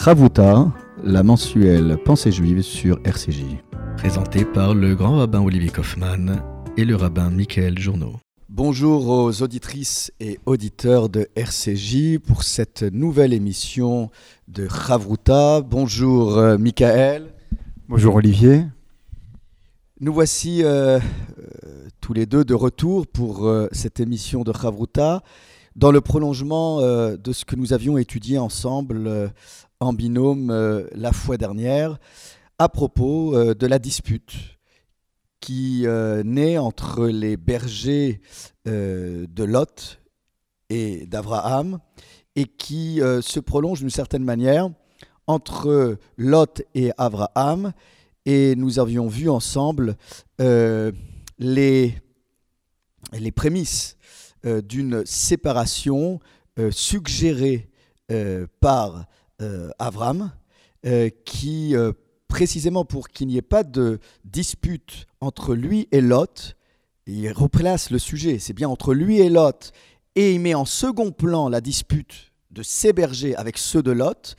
Ravuta, la mensuelle Pensée juive sur RCJ. Présenté par le grand rabbin Olivier Kaufmann et le rabbin Michael Journeau. Bonjour aux auditrices et auditeurs de RCJ pour cette nouvelle émission de Chavruta. Bonjour euh, Michael. Bonjour Olivier. Nous voici euh, euh, tous les deux de retour pour cette émission de Chavruta dans le prolongement de ce que nous avions étudié ensemble en binôme la fois dernière à propos de la dispute qui euh, naît entre les bergers euh, de Lot et d'Abraham et qui euh, se prolonge d'une certaine manière entre Lot et Abraham. Et nous avions vu ensemble les, les prémices d'une séparation suggérée par Abraham qui précisément pour qu'il n'y ait pas de dispute entre lui et Lot, il replace le sujet, c'est bien entre lui et Lot, et il met en second plan la dispute de ses bergers avec ceux de Lot,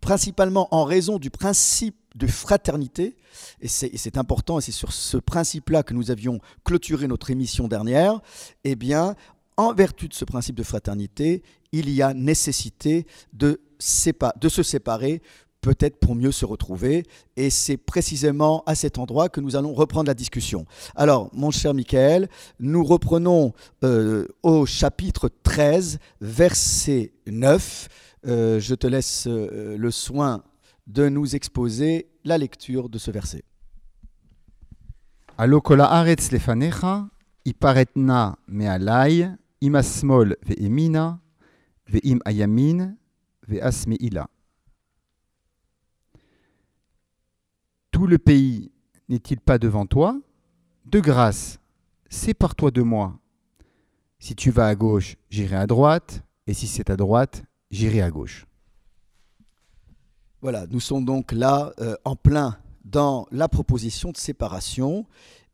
principalement en raison du principe de fraternité, et c'est important, et c'est sur ce principe-là que nous avions clôturé notre émission dernière, eh bien, en vertu de ce principe de fraternité, il y a nécessité de, se séparer peut-être pour mieux se retrouver. Et c'est précisément à cet endroit que nous allons reprendre la discussion. Alors, mon cher Michael, nous reprenons euh, au chapitre 13, verset 9. Euh, je te laisse euh, le soin de nous exposer la lecture de ce verset. Lefanecha, iparetna imasmol ve'emina, ve'im ayamin, ve'asme'ila. Tout le pays n'est-il pas devant toi? De grâce, sépare-toi de moi. Si tu vas à gauche, j'irai à droite, et si c'est à droite, j'irai à gauche. Voilà, nous sommes donc là euh, en plein dans la proposition de séparation.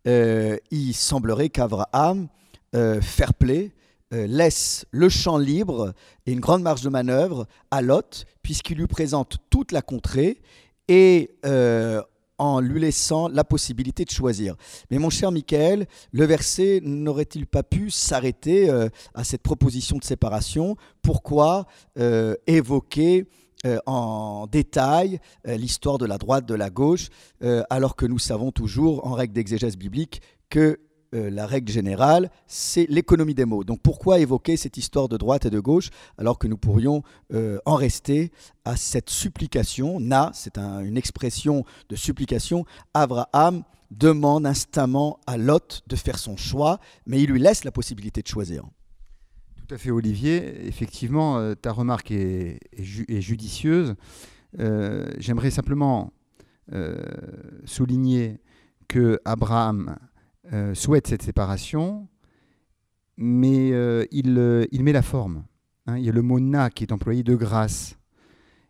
Euh, il semblerait qu'Abraham, euh, fair play, laisse le champ libre et une grande marge de manœuvre à Lot, puisqu'il lui présente toute la contrée et en lui laissant la possibilité de choisir. Mais mon cher Michael, le verset n'aurait-il pas pu s'arrêter euh, à cette proposition de séparation? Pourquoi euh, évoquer euh, en détail l'histoire de la droite, de la gauche, alors que nous savons toujours, en règle d'exégèse biblique, que euh, la règle générale, c'est l'économie des mots. Donc pourquoi évoquer cette histoire de droite et de gauche alors que nous pourrions euh, en rester à cette supplication? Na, c'est une expression de supplication. Abraham demande instamment à Lot de faire son choix, mais il lui laisse la possibilité de choisir. Tout à fait, Olivier. Effectivement, euh, ta remarque est, judicieuse. J'aimerais simplement souligner que Abraham euh, souhaite cette séparation, mais euh, il, euh, il, met la forme. Hein. Il y a le mot na qui est employé de grâce.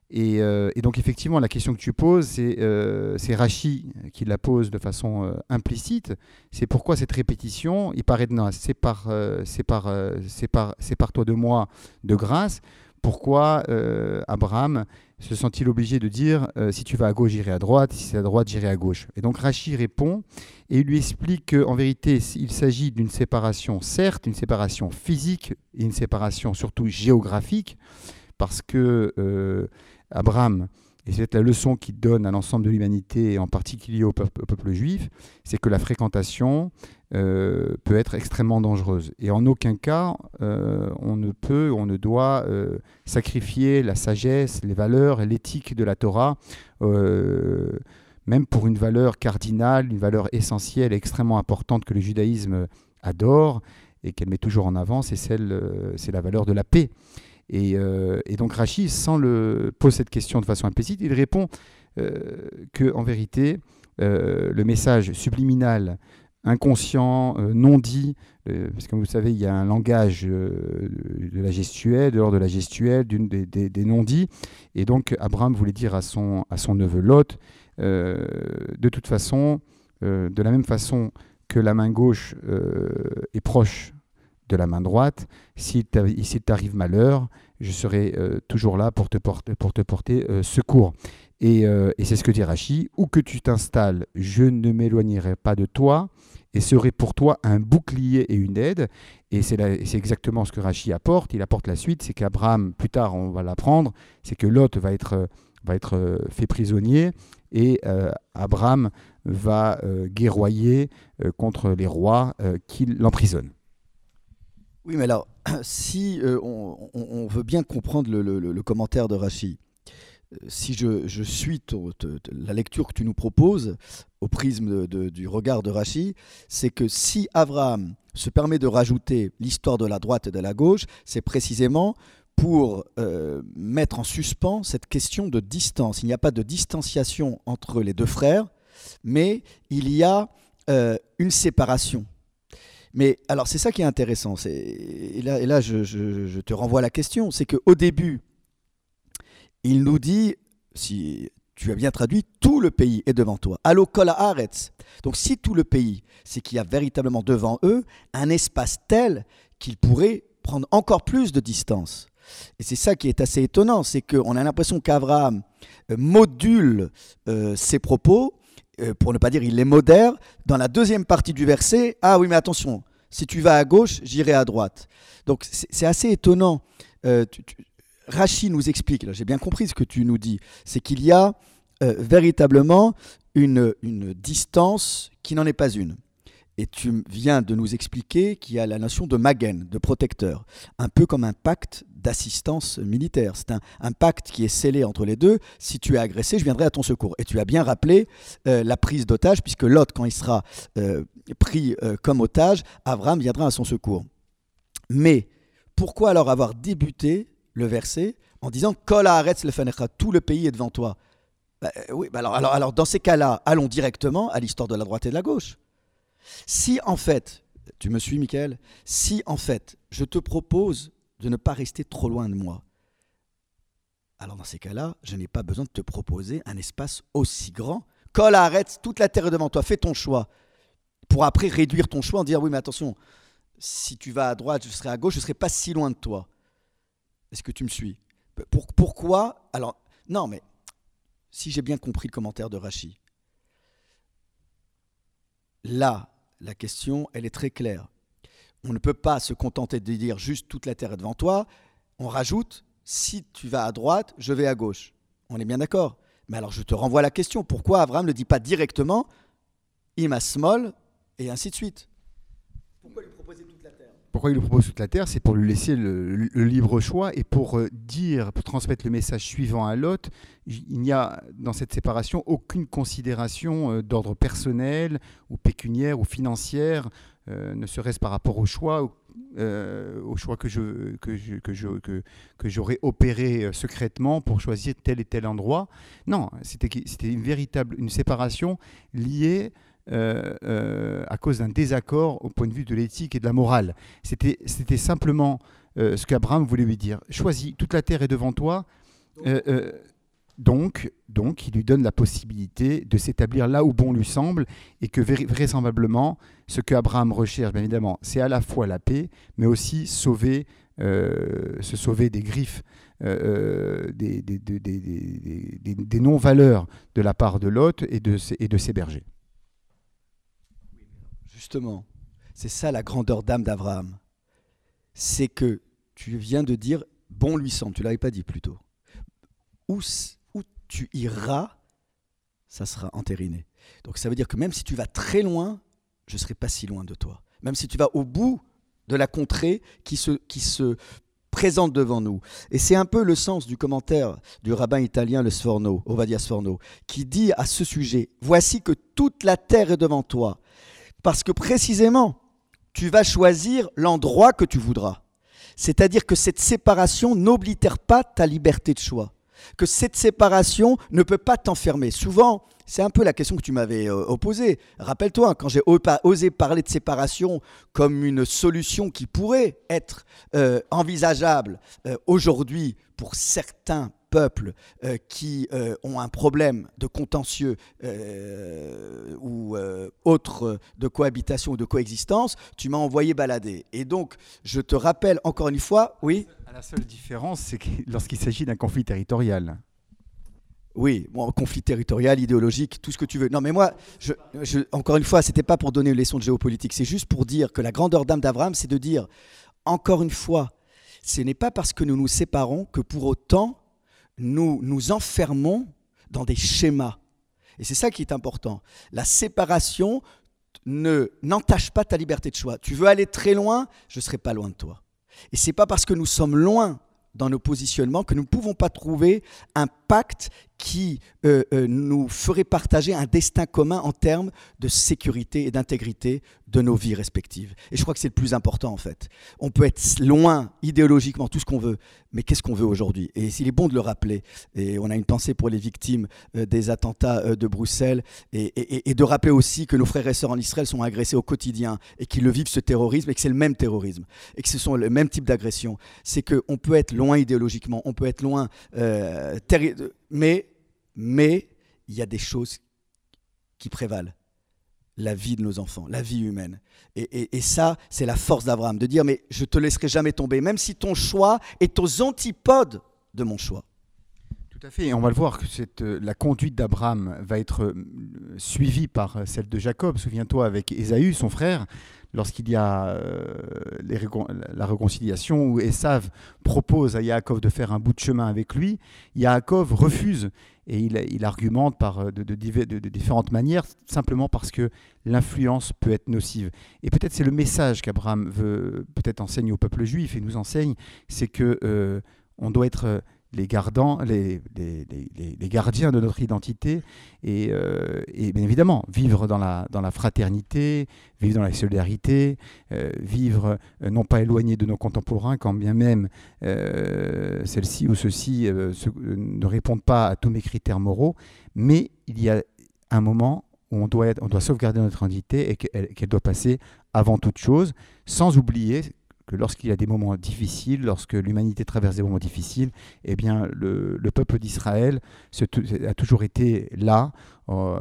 Et, donc effectivement, la question que tu poses, c'est Rachi qui la pose de façon implicite. C'est pourquoi cette répétition, il paraît de na, sépare, sépare, sépare, sépare-toi de moi de grâce. Pourquoi Abraham se sent-il obligé de dire si tu vas à gauche, j'irai à droite, si c'est à droite, j'irai à gauche. Et donc Rachi répond et il lui explique qu'en vérité, il s'agit d'une séparation, certes, une séparation physique et une séparation surtout géographique, parce que euh, Abraham, et c'est la leçon qu'il donne à l'ensemble de l'humanité, et en particulier au peuple, juif, c'est que la fréquentation euh, peut être extrêmement dangereuse. Et en aucun cas, euh, on ne peut, on ne doit sacrifier la sagesse, les valeurs et l'éthique de la Torah même pour une valeur cardinale, une valeur essentielle, extrêmement importante que le judaïsme adore et qu'elle met toujours en avant, c'est celle, euh, c'est la valeur de la paix. Euh, et, donc Rachid, sans le pose cette question de façon implicite, il répond euh, que en vérité, le message subliminal, inconscient, non dit, parce que vous savez, il y a un langage de la gestuelle, de l'ordre de la gestuelle, d'une des, non-dits, et donc Abraham voulait dire à son, à son neveu Lot, euh, de toute façon, euh, de la même façon que la main gauche euh, est proche de la main droite, s'il t'arrive malheur, je serai toujours là pour te porter, porter secours. Et, et c'est ce que dit Rachi, où que tu t'installes, je ne m'éloignerai pas de toi et serait pour toi un bouclier et une aide. Et c'est exactement ce que Rachi apporte. Il apporte la suite, c'est qu'Abraham, plus tard on va l'apprendre, c'est que Lot va être, euh, fait prisonnier et euh, Abraham va euh, guerroyer contre les rois qui l'emprisonnent. Oui, mais alors, si on, veut bien comprendre le, commentaire de Rachi, si je, suis la lecture que tu nous proposes au prisme du regard de Rachi, c'est que si Abraham se permet de rajouter l'histoire de la droite et de la gauche, c'est précisément pour euh, mettre en suspens cette question de distance. Il n'y a pas de distanciation entre les deux frères, mais il y a euh, une séparation. Mais alors c'est ça qui est intéressant. Et là, et là je, te renvoie à la question. C'est qu'au début, il nous dit, si tu as bien traduit, tout le pays est devant toi. Allo kol haaretz. Donc si tout le pays, c'est qu'il y a véritablement devant eux un espace tel qu'ils pourraient prendre encore plus de distance. Et c'est ça qui est assez étonnant, c'est qu'on a l'impression qu'Abraham euh, module euh, ses propos, pour ne pas dire il les modère, dans la deuxième partie du verset, ah oui mais attention, si tu vas à gauche, j'irai à droite. Donc c'est assez étonnant. Rachid nous explique, j'ai bien compris ce que tu nous dis, c'est qu'il y a véritablement une, une distance qui n'en est pas une. Et tu viens de nous expliquer qu'il y a la notion de magen, de protecteur, un peu comme un pacte d'assistance militaire. C'est un, pacte qui est scellé entre les deux. Si tu es agressé, je viendrai à ton secours. Et tu as bien rappelé euh, la prise d'otage, puisque l'autre, quand il sera euh, pris euh, comme otage, Abraham viendra à son secours. Mais pourquoi alors avoir débuté le verset en disant Kol le fanecha, tout le pays est devant toi? Bah, Oui, bah alors, alors, alors dans ces cas-là, allons directement à l'histoire de la droite et de la gauche. Si en fait, tu me suis Michael, si en fait je te propose de ne pas rester trop loin de moi, alors dans ces cas-là, je n'ai pas besoin de te proposer un espace aussi grand. Colle, arrête, toute la terre est devant toi, fais ton choix. Pour après réduire ton choix en dire oui mais attention, si tu vas à droite, je serai à gauche, je ne serai pas si loin de toi. Est-ce que tu me suis? Pourquoi? Alors, non mais, si j'ai bien compris le commentaire de Rachi, là, la question, elle est très claire. On ne peut pas se contenter de dire juste toute la terre est devant toi. On rajoute, si tu vas à droite, je vais à gauche. On est bien d'accord. Mais alors je te renvoie la question, pourquoi Abraham ne dit pas directement, ima small, et ainsi de suite Pourquoi lui proposer toute la terre Pourquoi il lui propose toute la terre C'est pour lui laisser le, libre choix et pour euh, dire, pour transmettre le message suivant à Lot, il n'y a dans cette séparation aucune considération euh, d'ordre personnel ou pécuniaire ou financière, euh, ne serait-ce par rapport au choix, au choix que je que que, que j'aurais opéré secrètement pour choisir tel et tel endroit. Non, c'était c'était une véritable une séparation liée à cause d'un désaccord au point de vue de l'éthique et de la morale. C'était simplement ce qu'Abraham voulait lui dire. Choisis, toute la terre est devant toi. Donc, donc, il lui donne la possibilité de s'établir là où bon lui semble et que vraisemblablement, ce que Abraham recherche, bien évidemment, c'est à la fois la paix, mais aussi sauver, euh, se sauver des griffes, euh, euh, des, des, non-valeurs de la part de Lot et de, et de ses bergers. Justement, c'est ça la grandeur d'âme d'Abraham. C'est que tu viens de dire bon lui semble, tu l'avais pas dit plus tôt. Où tu iras, ça sera entériné. Donc ça veut dire que même si tu vas très loin, je ne serai pas si loin de toi. Même si tu vas au bout de la contrée qui se, qui se présente devant nous. Et c'est un peu le sens du commentaire du rabbin italien le Sforno, Ovadia Sforno, qui dit à ce sujet, voici que toute la terre est devant toi, parce que précisément, tu vas choisir l'endroit que tu voudras. C'est-à-dire que cette séparation n'oblitère pas ta liberté de choix que cette séparation ne peut pas t'enfermer. Souvent, c'est un peu la question que tu m'avais euh, opposée. Rappelle-toi, quand j'ai osé parler de séparation comme une solution qui pourrait être euh, envisageable euh, aujourd'hui pour certains peuples euh, qui euh, ont un problème de contentieux euh, ou autre de cohabitation ou de coexistence, tu m'as envoyé balader. Et donc, je te rappelle encore une fois, oui? La seule différence, c'est que lorsqu'il s'agit d'un conflit territorial. Oui, bon, conflit territorial, idéologique, tout ce que tu veux. Non, mais moi, je, encore une fois, c'était pas pour donner une leçon de géopolitique, c'est juste pour dire que la grandeur d'âme d'Abraham, c'est de dire, encore une fois, ce n'est pas parce que nous nous séparons que pour autant nous nous enfermons dans des schémas. Et c'est ça qui est important. La séparation ne n'entache pas ta liberté de choix. Tu veux aller très loin, je serai pas loin de toi. Et c'est pas parce que nous sommes loin dans nos positionnements que nous ne pouvons pas trouver un pacte qui euh, euh, nous ferait partager un destin commun en termes de sécurité et d'intégrité de nos vies respectives. Et je crois que c'est le plus important en fait. On peut être loin idéologiquement, tout ce qu'on veut, mais qu'est-ce qu'on veut aujourd'hui? Et s'il est bon de le rappeler, et on a une pensée pour les victimes euh, des attentats de Bruxelles, et, et, de rappeler aussi que nos frères et sœurs en Israël sont agressés au quotidien, et qu'ils le vivent ce terrorisme, et que c'est le même terrorisme, et que ce sont le même type d'agression. C'est qu'on peut être loin idéologiquement, on peut être loin mais, mais il y a des choses qui prévalent. La vie de nos enfants, la vie humaine. Et, ça, c'est la force d'Abraham, de dire, mais je te laisserai jamais tomber, même si ton choix est aux antipodes de mon choix. Tout à fait, et on va le voir que euh, la conduite d'Abraham va être euh, suivie par euh, celle de Jacob. Souviens-toi avec Ésaü, son frère, lorsqu'il y a euh, la réconciliation où Esav propose à Yaakov de faire un bout de chemin avec lui, Yaakov refuse et il, argumente par euh, de, différentes manières simplement parce que l'influence peut être nocive. Et peut-être c'est le message qu'Abraham veut peut-être enseigner au peuple juif et nous enseigne, c'est que euh, on doit être les, gardants, les, gardiens de notre identité euh, et, bien évidemment vivre dans la, fraternité, vivre dans la solidarité, euh, vivre euh, non pas éloigné de nos contemporains quand bien même celle-ci ou ceux-ci ne répondent pas à tous mes critères moraux, mais il y a un moment où on doit sauvegarder notre identité et qu'elle doit passer avant toute chose, sans oublier que lorsqu'il y a des moments difficiles, lorsque l'humanité traverse des moments difficiles, eh le, peuple d'Israël a toujours été là, euh,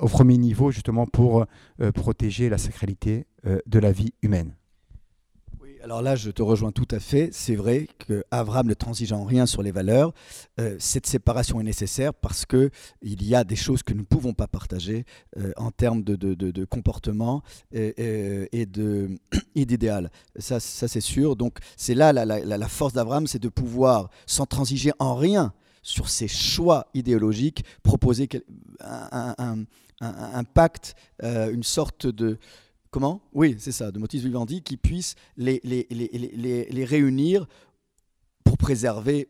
au, premier niveau, justement, pour euh, protéger la sacralité euh, de la vie humaine. Alors là, je te rejoins tout à fait. C'est vrai qu'Avram ne transige en rien sur les valeurs. Euh, cette séparation est nécessaire parce qu'il y a des choses que nous ne pouvons pas partager euh, en termes de, comportement et, d'idéal. Ça, ça c'est sûr. Donc c'est là la, force d'Avram, c'est de pouvoir, sans transiger en rien sur ses choix idéologiques, proposer un, pacte, euh, une sorte de Comment? Oui, c'est ça, de motifs vivendi qui puissent les, réunir pour préserver,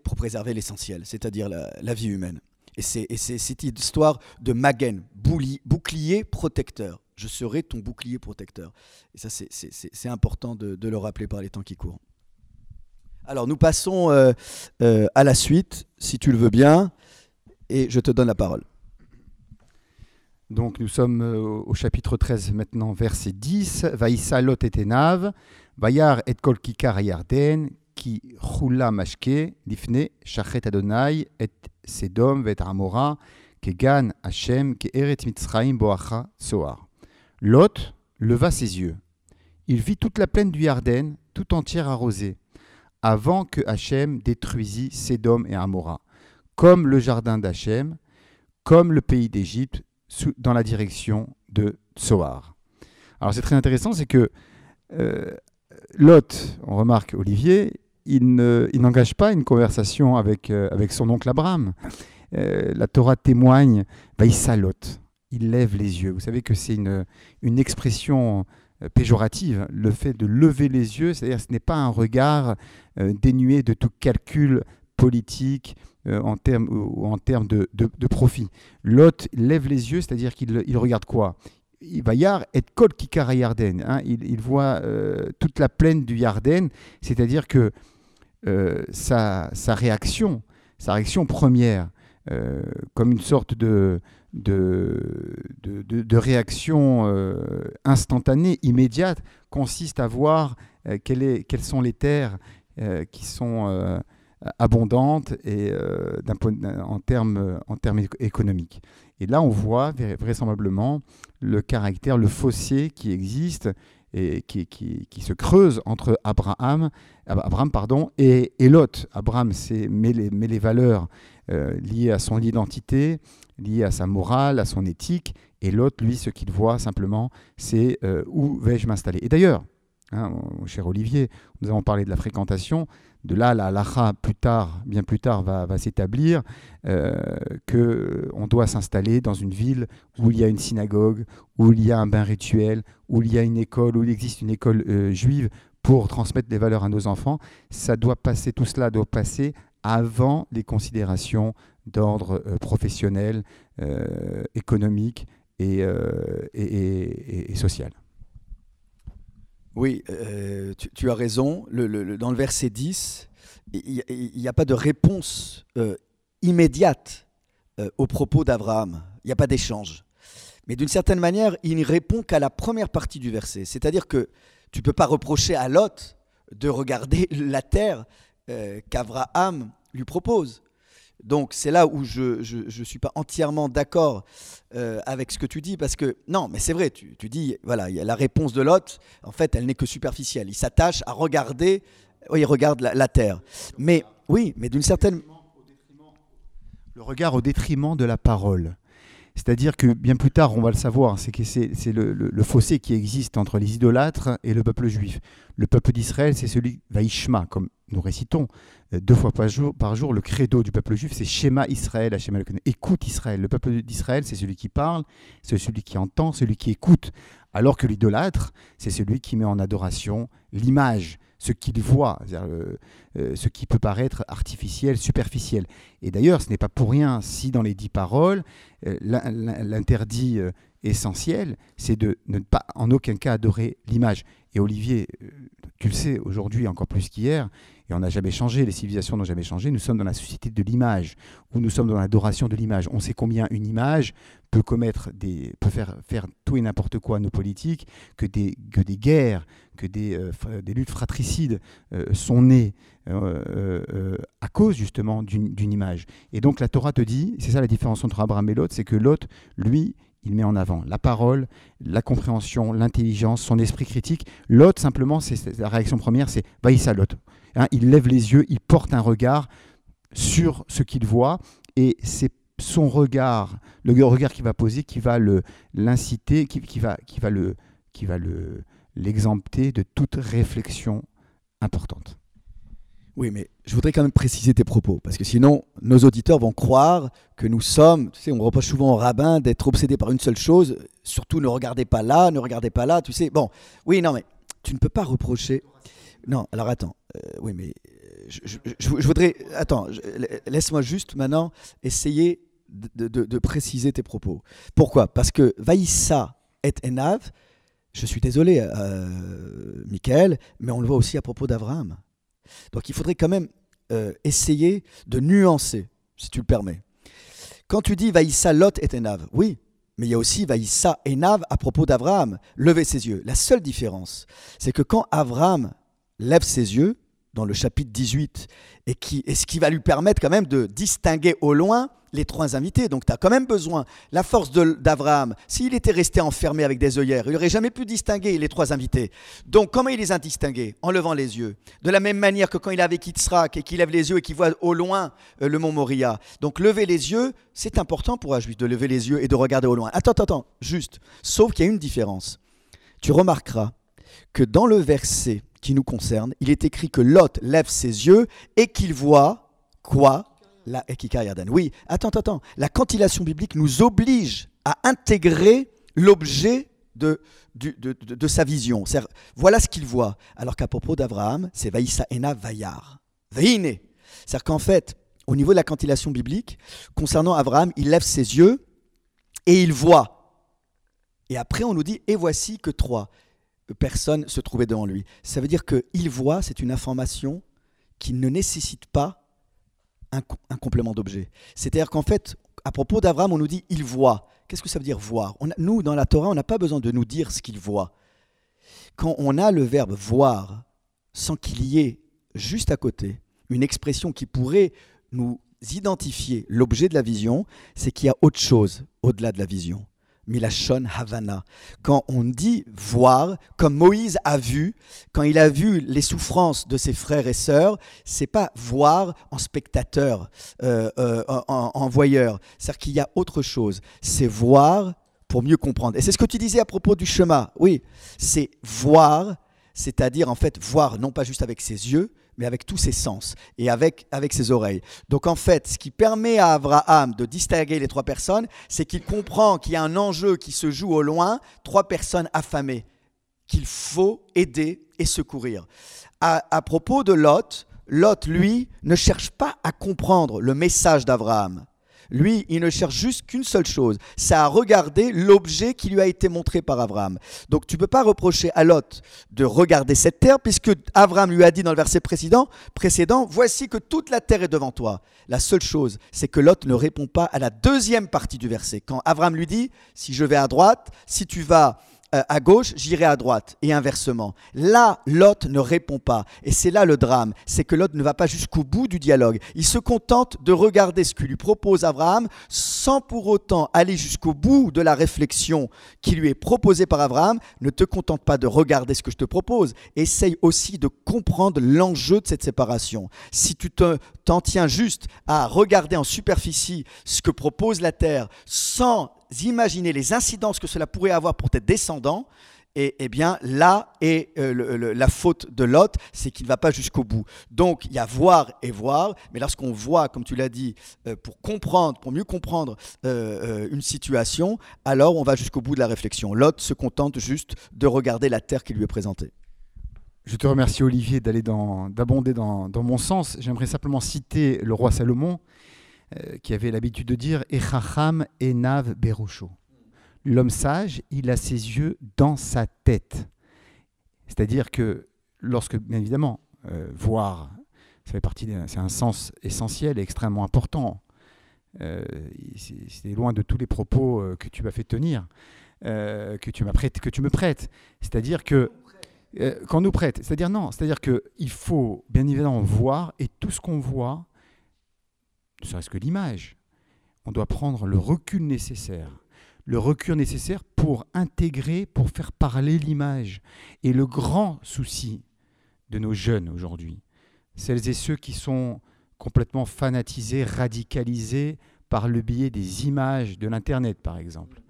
l'essentiel, c'est-à-dire la, vie humaine. Et c'est cette histoire de Magen, bouclier protecteur. Je serai ton bouclier protecteur. Et ça, c'est important de, de, le rappeler par les temps qui courent. Alors, nous passons euh, euh, à la suite, si tu le veux bien, et je te donne la parole. Donc nous sommes euh, au chapitre 13 maintenant, verset 10. Vaïssa lot et et shachet adonai, et sedom vet amora, kegan Hashem, ke eret mitzraim boacha leva ses yeux. Il vit toute la plaine du Yarden, tout entière arrosée, avant que Hachem détruisit Sédom et Amora, comme le jardin d'Hachem, comme le pays d'Égypte, dans la direction de Tsoar. Alors c'est très intéressant, c'est que euh, Lot, on remarque Olivier, il n'engage pas une conversation avec, euh, son oncle Abraham. Euh, la Torah témoigne, Vaïssa Lot, il lève les yeux. Vous savez que c'est une, une expression péjorative, le fait de lever les yeux, c'est-à-dire ce n'est pas un regard dénué de tout calcul politique, euh, en termes en termes de, de, profit. Lot lève les yeux, c'est-à-dire qu'il il regarde quoi? Il va y et Kol Kikar Yarden. Hein, il, voit euh, toute la plaine du Yarden, c'est-à-dire que euh, sa, sa, réaction, sa réaction première, comme une sorte de, de, de, réaction instantanée, immédiate, consiste à voir quelles sont les terres qui sont abondante et en termes en économiques. Et là, on voit vraisemblablement le caractère, le fossé qui existe et qui, qui, se creuse entre Abraham, Abraham pardon, et, et Lot. Abraham met les, met les valeurs euh, liées à son identité, liées à sa morale, à son éthique, et Lot, lui, ce qu'il voit simplement, c'est euh, où vais-je m'installer? Et d'ailleurs, hein, cher Olivier, nous avons parlé de la fréquentation, de là, la halakha, plus tard, bien plus tard, va, s'établir euh, qu'on doit s'installer dans une ville où il y a une synagogue, où il y a un bain rituel, où il y a une école, où il existe une école euh, juive pour transmettre des valeurs à nos enfants. Ça doit passer, tout cela doit passer avant les considérations d'ordre euh, professionnel, euh, économique et social. Oui, euh, tu, as raison. dans le verset 10, il n'y a, pas de réponse euh, immédiate euh, aux propos d'Abraham. Il n'y a pas d'échange. Mais d'une certaine manière, il ne répond qu'à la première partie du verset. C'est-à-dire que tu ne peux pas reprocher à Lot de regarder la terre qu'Abraham lui propose. Donc c'est là où je ne suis pas entièrement d'accord euh, avec ce que tu dis, parce que non, mais c'est vrai, tu, tu, dis, voilà, la réponse de Lot, en fait, elle n'est que superficielle. Il s'attache à regarder, oui, il regarde la, terre. Mais oui, mais d'une certaine... Le regard au détriment de la parole. C'est-à-dire que bien plus tard, on va le savoir, c'est que c'est le, fossé qui existe entre les idolâtres et le peuple juif. Le peuple d'Israël, c'est celui Vaishma, comme nous récitons euh, deux fois par jour, le credo du peuple juif, c'est Shema Israël, Écoute Israël. Le peuple d'Israël, c'est celui qui parle, c'est celui qui entend, celui qui écoute. Alors que l'idolâtre, c'est celui qui met en adoration l'image, ce qu'il voit, euh, euh, ce qui peut paraître artificiel, superficiel. Et d'ailleurs, ce n'est pas pour rien si dans les dix paroles, euh, l'interdit essentiel, c'est de ne pas en aucun cas adorer l'image. Et Olivier, tu le sais, aujourd'hui encore plus qu'hier, et on n'a jamais changé, les civilisations n'ont jamais changé, nous sommes dans la société de l'image, où nous sommes dans l'adoration de l'image. On sait combien une image peut commettre des, peut faire, faire tout et n'importe quoi à nos politiques, que des, que des guerres, que des, euh, des luttes fratricides euh, sont nées euh, à cause justement d'une image. Et donc la Torah te dit, c'est ça la différence entre Abraham et l'autre, c'est que l'autre, lui, il met en avant la parole, la compréhension, l'intelligence, son esprit critique. L'autre, simplement, c'est la réaction première, c'est Vaïssa l'autre. Hein, il lève les yeux, il porte un regard sur ce qu'il voit, et c'est son regard, le regard qu'il va poser, qui va l'inciter, qui, qui, va, qui va le, qui va le l'exempter de toute réflexion importante. Oui, mais je voudrais quand même préciser tes propos, parce que sinon, nos auditeurs vont croire que nous sommes, tu sais, on reproche souvent aux rabbins d'être obsédés par une seule chose, surtout ne regardez pas là, ne regardez pas là, tu sais. Bon, oui, non, mais tu ne peux pas reprocher. Non, alors attends, euh, oui, mais euh, je, voudrais. Attends, laisse-moi juste maintenant essayer de, préciser tes propos. Pourquoi? Parce que Vaïssa et Enav, je suis désolé, euh, Michael, mais on le voit aussi à propos d'Abraham. Donc il faudrait quand même essayer de nuancer, si tu le permets. Quand tu dis Vaïssa Lot et Enav, oui, mais il y a aussi Vaïssa Enav à propos d'Abraham, lever ses yeux. La seule différence, c'est que quand Abraham lève ses yeux, dans le chapitre 18, et, qui, et ce qui va lui permettre quand même de distinguer au loin les trois invités. Donc tu as quand même besoin, la force d'Abraham, s'il était resté enfermé avec des œillères, il n'aurait jamais pu distinguer les trois invités. Donc comment il les a distingués? En levant les yeux. De la même manière que quand il est avec Yitzhak et qu'il lève les yeux et qu'il voit au loin euh, le mont Moria. Donc lever les yeux, c'est important pour un juif de lever les yeux et de regarder au loin. Attends, attends, attends, juste. Sauf qu'il y a une différence. Tu remarqueras que dans le verset qui nous concerne, il est écrit que Lot lève ses yeux et qu'il voit quoi? La Oui, attends, attends. La cantillation biblique nous oblige à intégrer l'objet de, de, sa vision. Voilà ce qu'il voit. Alors qu'à propos d'Abraham, c'est Vaïssa Ena Vayar. Veine. C'est-à-dire qu'en fait, au niveau de la cantillation biblique, concernant Abraham, il lève ses yeux et il voit. Et après, on nous dit, et voici que trois personnes se trouvaient devant lui. Ça veut dire qu'il voit, c'est une information qui ne nécessite pas un, complément d'objet. C'est-à-dire qu'en fait, à propos d'Abraham, on nous dit il voit. Qu'est-ce que ça veut dire voir? Nous, dans la Torah, on n'a pas besoin de nous dire ce qu'il voit. Quand on a le verbe voir, sans qu'il y ait juste à côté une expression qui pourrait nous identifier l'objet de la vision, c'est qu'il y a autre chose au-delà de la vision. Milachon Havana. Quand on dit voir, comme Moïse a vu, quand il a vu les souffrances de ses frères et sœurs, c'est pas voir en spectateur, euh, euh, en, voyeur. C'est-à-dire qu'il y a autre chose. C'est voir pour mieux comprendre. Et c'est ce que tu disais à propos du chemin. Oui, c'est voir, c'est-à-dire en fait voir non pas juste avec ses yeux, mais avec tous ses sens et avec, ses oreilles. Donc en fait, ce qui permet à Abraham de distinguer les trois personnes, c'est qu'il comprend qu'il y a un enjeu qui se joue au loin, trois personnes affamées, qu'il faut aider et secourir. À, à propos de Lot, Lot, lui, ne cherche pas à comprendre le message d'Abraham. Lui, il ne cherche juste qu'une seule chose, c'est à regarder l'objet qui lui a été montré par Abraham. Donc tu ne peux pas reprocher à Lot de regarder cette terre, puisque Abraham lui a dit dans le verset précédent, précédent Voici que toute la terre est devant toi. La seule chose, c'est que Lot ne répond pas à la deuxième partie du verset. Quand Abraham lui dit Si je vais à droite, si tu vas à gauche, j'irai à droite, et inversement. Là, Lot ne répond pas. Et c'est là le drame, c'est que Lot ne va pas jusqu'au bout du dialogue. Il se contente de regarder ce que lui propose Abraham, sans pour autant aller jusqu'au bout de la réflexion qui lui est proposée par Abraham. Ne te contente pas de regarder ce que je te propose, essaye aussi de comprendre l'enjeu de cette séparation. Si tu t'en tiens juste à regarder en superficie ce que propose la terre, sans imaginer les incidences que cela pourrait avoir pour tes descendants, et eh bien là est euh, la faute de Lot, c'est qu'il ne va pas jusqu'au bout. Donc il y a voir et voir, mais lorsqu'on voit, comme tu l'as dit, euh, pour comprendre, pour mieux comprendre euh, une situation, alors on va jusqu'au bout de la réflexion. Lot se contente juste de regarder la terre qui lui est présentée. Je te remercie Olivier d'aller d'abonder dans, dans, mon sens. J'aimerais simplement citer le roi Salomon euh, qui avait l'habitude de dire Echacham enav berosho. L'homme sage, il a ses yeux dans sa tête. C'est-à-dire que lorsque, bien évidemment, euh, voir, ça fait partie, c'est un sens essentiel et extrêmement important. Euh, c'est loin de tous les propos que tu m'as fait tenir, que tu m'as que tu me prêtes. C'est-à-dire que quand nous prête, c'est-à-dire non, c'est-à-dire que il faut bien évidemment voir et tout ce qu'on voit ne serait-ce que l'image. On doit prendre le recul nécessaire. Le recul nécessaire pour intégrer, pour faire parler l'image. Et le grand souci de nos jeunes aujourd'hui, celles et ceux qui sont complètement fanatisés, radicalisés par le biais des images de l'Internet, par exemple.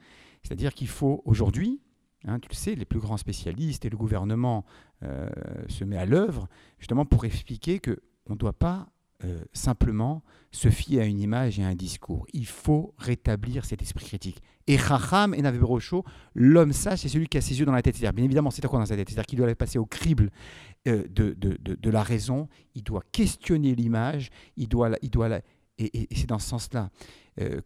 C'est-à-dire qu'il faut aujourd'hui, hein, tu le sais, les plus grands spécialistes et le gouvernement euh, se met à l'œuvre justement pour expliquer qu'on ne doit pas euh, simplement se fier à une image et à un discours. Il faut rétablir cet esprit critique. Et Chacham et Naveberocho, l'homme sage, c'est celui qui a ses yeux dans la tête. C'est-à-dire, bien évidemment, c'est quoi dans sa tête C'est-à-dire qu'il doit passer au crible euh, de, de, de, la raison, il doit questionner l'image, il doit, il doit la, et, c'est dans ce sens-là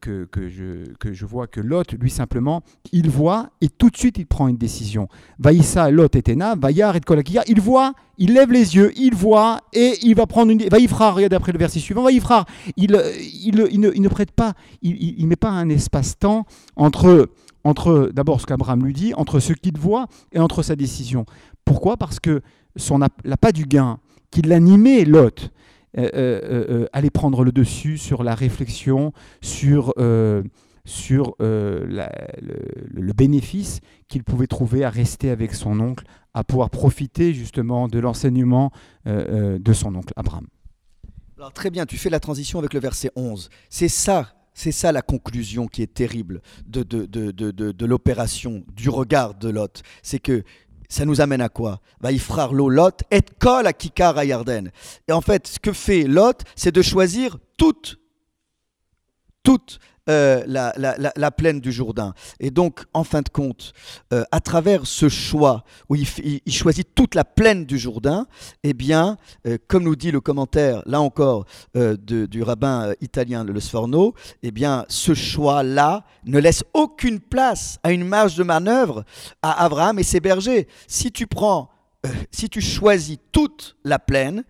que, que, je, que je vois que Lot, lui simplement, il voit et tout de suite il prend une décision. Vaïssa, Lot et Tena, Vaïar et Kolakia, il voit, il lève les yeux, il voit et il va prendre une. Vaïfrar, regarde après le verset suivant, Vaïfrar, il, il, il, ne, il ne prête pas, il ne met pas un espace-temps entre, entre d'abord ce qu'Abraham lui dit, entre ce qu'il voit et entre sa décision. Pourquoi? Parce que son pas du gain qui l'animait, Lot, euh, euh, euh, aller prendre le dessus sur la réflexion, sur, sur le, le, bénéfice qu'il pouvait trouver à rester avec son oncle, à pouvoir profiter justement de l'enseignement de son oncle Abraham. Alors très bien, tu fais la transition avec le verset 11. C'est ça c'est ça la conclusion qui est terrible de, de, de, de l'opération, du regard de Lot. C'est que ça nous amène à quoi? Il frère Lot et kol à Kikar à Yarden. Et en fait, ce que fait Lot, c'est de choisir toute, toute euh, la, la, la, plaine du Jourdain. Et donc, en fin de compte, euh, à travers ce choix où il, choisit toute la plaine du Jourdain, eh bien, euh, comme nous dit le commentaire, là encore, de, du rabbin italien Le Sforno, eh bien, ce choix-là ne laisse aucune place à une marge de manœuvre à Abraham et ses bergers. Si tu prends, si tu choisis toute la plaine,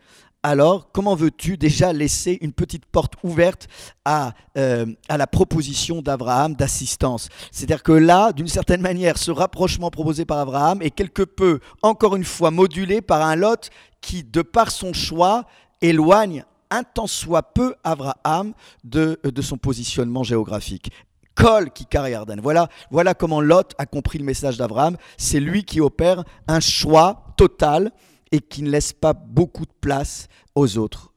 alors comment veux-tu déjà laisser une petite porte ouverte à, euh, à la proposition d'Abraham d'assistance? C'est-à-dire que là, d'une certaine manière, ce rapprochement proposé par Abraham est quelque peu, encore une fois, modulé par un Lot qui, de par son choix, éloigne un tant soit peu Abraham de, de son positionnement géographique. Kol qui Yarden. Voilà, voilà comment Lot a compris le message d'Abraham. C'est lui qui opère un choix total et qui ne laisse pas beaucoup de place aux autres.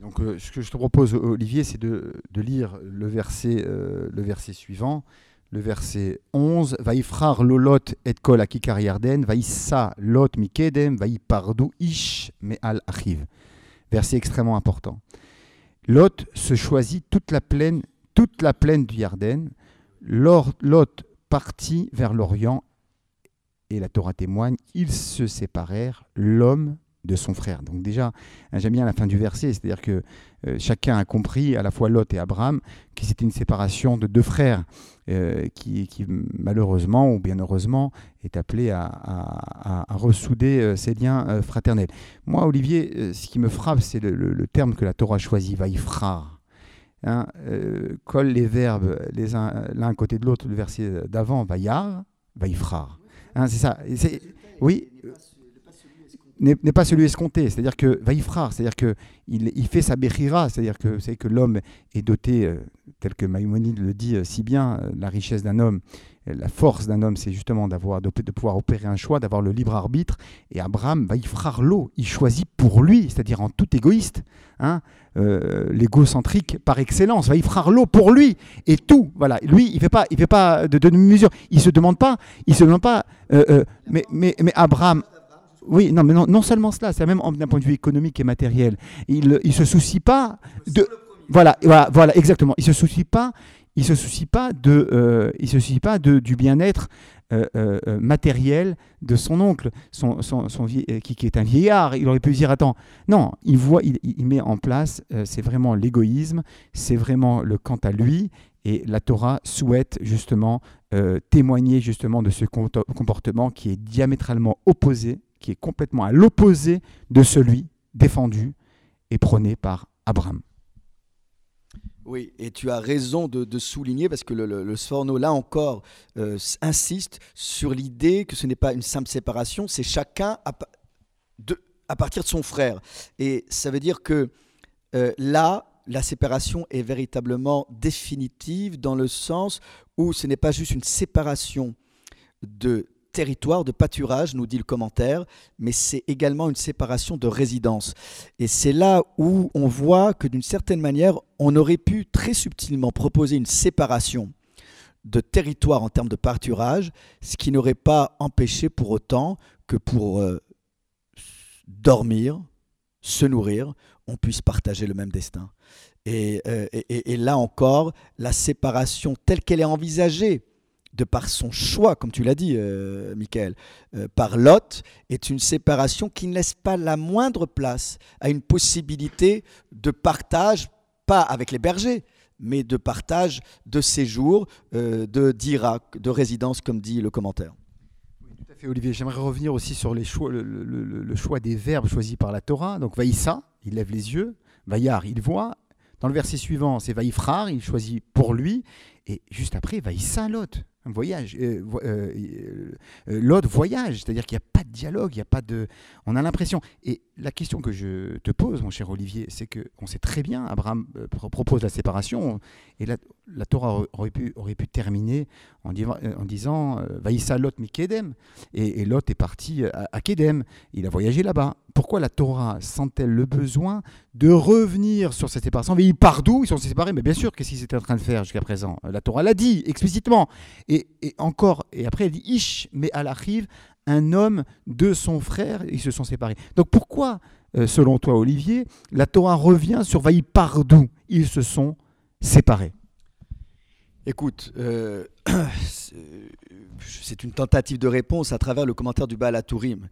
Donc, euh, ce que je te propose, Olivier, c'est de, lire le verset, euh, le verset suivant, le verset 11. Vaïfrar lolot et kol akikar yarden, vaïssa lot mikedem, vaïpardu ish me al achiv. Verset extrêmement important. Lot se choisit toute la plaine, toute la plaine du Yarden. Lot partit vers l'Orient et la Torah témoigne, ils se séparèrent, l'homme de son frère. Donc déjà, hein, j'aime bien la fin du verset, c'est-à-dire que euh, chacun a compris, à la fois Lot et Abraham, que c'était une séparation de deux frères euh, qui, malheureusement ou bien heureusement est appelé à, ressouder ces euh, liens fraternels. Moi, Olivier, ce qui me frappe, c'est le, terme que la Torah choisit, vaïfrar. Hein, colle les verbes les l'un à côté de l'autre, le verset d'avant, vaïar, vaïfrar. Hein, c'est ça. Oui, n'est pas celui escompté. C'est-à-dire que Vaïfrar, c'est-à-dire que il, fait sa Bechira, c'est-à-dire que c'est que l'homme est doté, euh, tel que Maïmonide le dit euh, si bien, euh, la richesse d'un homme, la force d'un homme, c'est justement d'avoir de, pouvoir opérer un choix, d'avoir le libre arbitre. Et Abraham, Vaïfrar l'eau, il choisit pour lui, c'est-à-dire en tout égoïste, hein, l'égocentrique par excellence. Vaïfrar l'eau pour lui et tout. Voilà, lui, il fait pas, il fait pas de, de mesure. Il se demande pas, il se demande pas. mais, mais, mais Abraham. Oui, non, mais non, seulement cela, c'est même d'un point de vue économique et matériel. Il ne se soucie pas de. Voilà, voilà, voilà, exactement. Il se soucie pas. Il. Euh, il se soucie pas de, du bien-être euh, euh, matériel de son oncle, son, qui, est un vieillard. Il aurait pu dire attends, non, il voit, il, il met en place. c'est vraiment l'égoïsme. C'est vraiment le quant à lui. Et la Torah souhaite justement témoigner justement de ce comportement qui est diamétralement opposé qui est complètement à l'opposé de celui défendu et prôné par Abraham. Oui, et tu as raison de, souligner, parce que le, le, Sforno, là encore, euh, insiste sur l'idée que ce n'est pas une simple séparation, c'est chacun à, partir de son frère. Et ça veut dire que euh, là, la séparation est véritablement définitive dans le sens où ce n'est pas juste une séparation de territoire de pâturage, nous dit le commentaire, mais c'est également une séparation de résidence. Et c'est là où on voit que d'une certaine manière, on aurait pu très subtilement proposer une séparation de territoire en termes de pâturage, ce qui n'aurait pas empêché pour autant que pour euh, dormir, se nourrir, on puisse partager le même destin. et, euh, et là encore, la séparation telle qu'elle est envisagée de par son choix, comme tu l'as dit, euh, Michael, euh, par Lot, est une séparation qui ne laisse pas la moindre place à une possibilité de partage, pas avec les bergers, mais de partage de séjour, euh, de d'Irak, de résidence, comme dit le commentaire. tout à fait, Olivier. J'aimerais revenir aussi sur le, choix des verbes choisis par la Torah. Donc, Vaïssa, il lève les yeux. Vaïar, il voit. Dans le verset suivant, c'est Vaïfrar, il choisit pour lui. Et juste après, Vaïssa, Lot voyage. Euh, euh, euh, l'autre voyage, c'est-à-dire qu'il n'y a pas de dialogue, il y a pas de. On a l'impression. Et la question que je te pose, mon cher Olivier, c'est que on sait très bien, Abraham propose la séparation, et la, Torah aurait pu, terminer en, en disant Vaïssa Lot mi Kedem, et, Lot est parti à, à Kedem, il a voyagé là-bas. Pourquoi la Torah sent-elle le besoin de revenir sur cette séparation? Mais ils partent d'où? Ils sont séparés, mais bien sûr, qu'est-ce qu'ils étaient en train de faire jusqu'à présent? La Torah l'a dit explicitement. Et et, encore, et après elle dit Ish, mais à l'arrive, un homme de son frère, ils se sont séparés. Donc pourquoi, euh, selon toi, Olivier, la Torah revient sur Vaï d'où? Ils se sont séparés. Écoute, euh, c'est une tentative de réponse à travers le commentaire du Baal Atourim,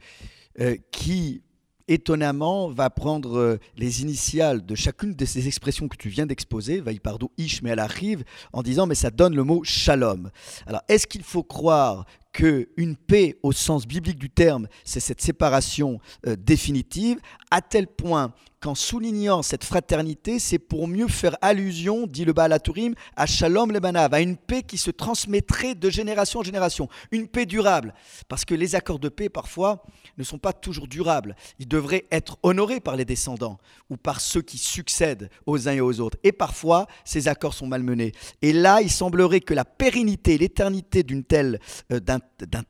euh, qui étonnamment, va prendre euh, les initiales de chacune de ces expressions que tu viens d'exposer, Vaïpardo, Ish, mais elle arrive en disant, mais ça donne le mot shalom. Alors, est-ce qu'il faut croire qu'une paix au sens biblique du terme, c'est cette séparation euh, définitive, à tel point qu'en soulignant cette fraternité, c'est pour mieux faire allusion, dit le Baal Aturim, à Shalom Lebanav, à une paix qui se transmettrait de génération en génération, une paix durable. Parce que les accords de paix, parfois, ne sont pas toujours durables. Ils devraient être honorés par les descendants ou par ceux qui succèdent aux uns et aux autres. Et parfois, ces accords sont malmenés. Et là, il semblerait que la pérennité, l'éternité d'une telle, euh, d'un,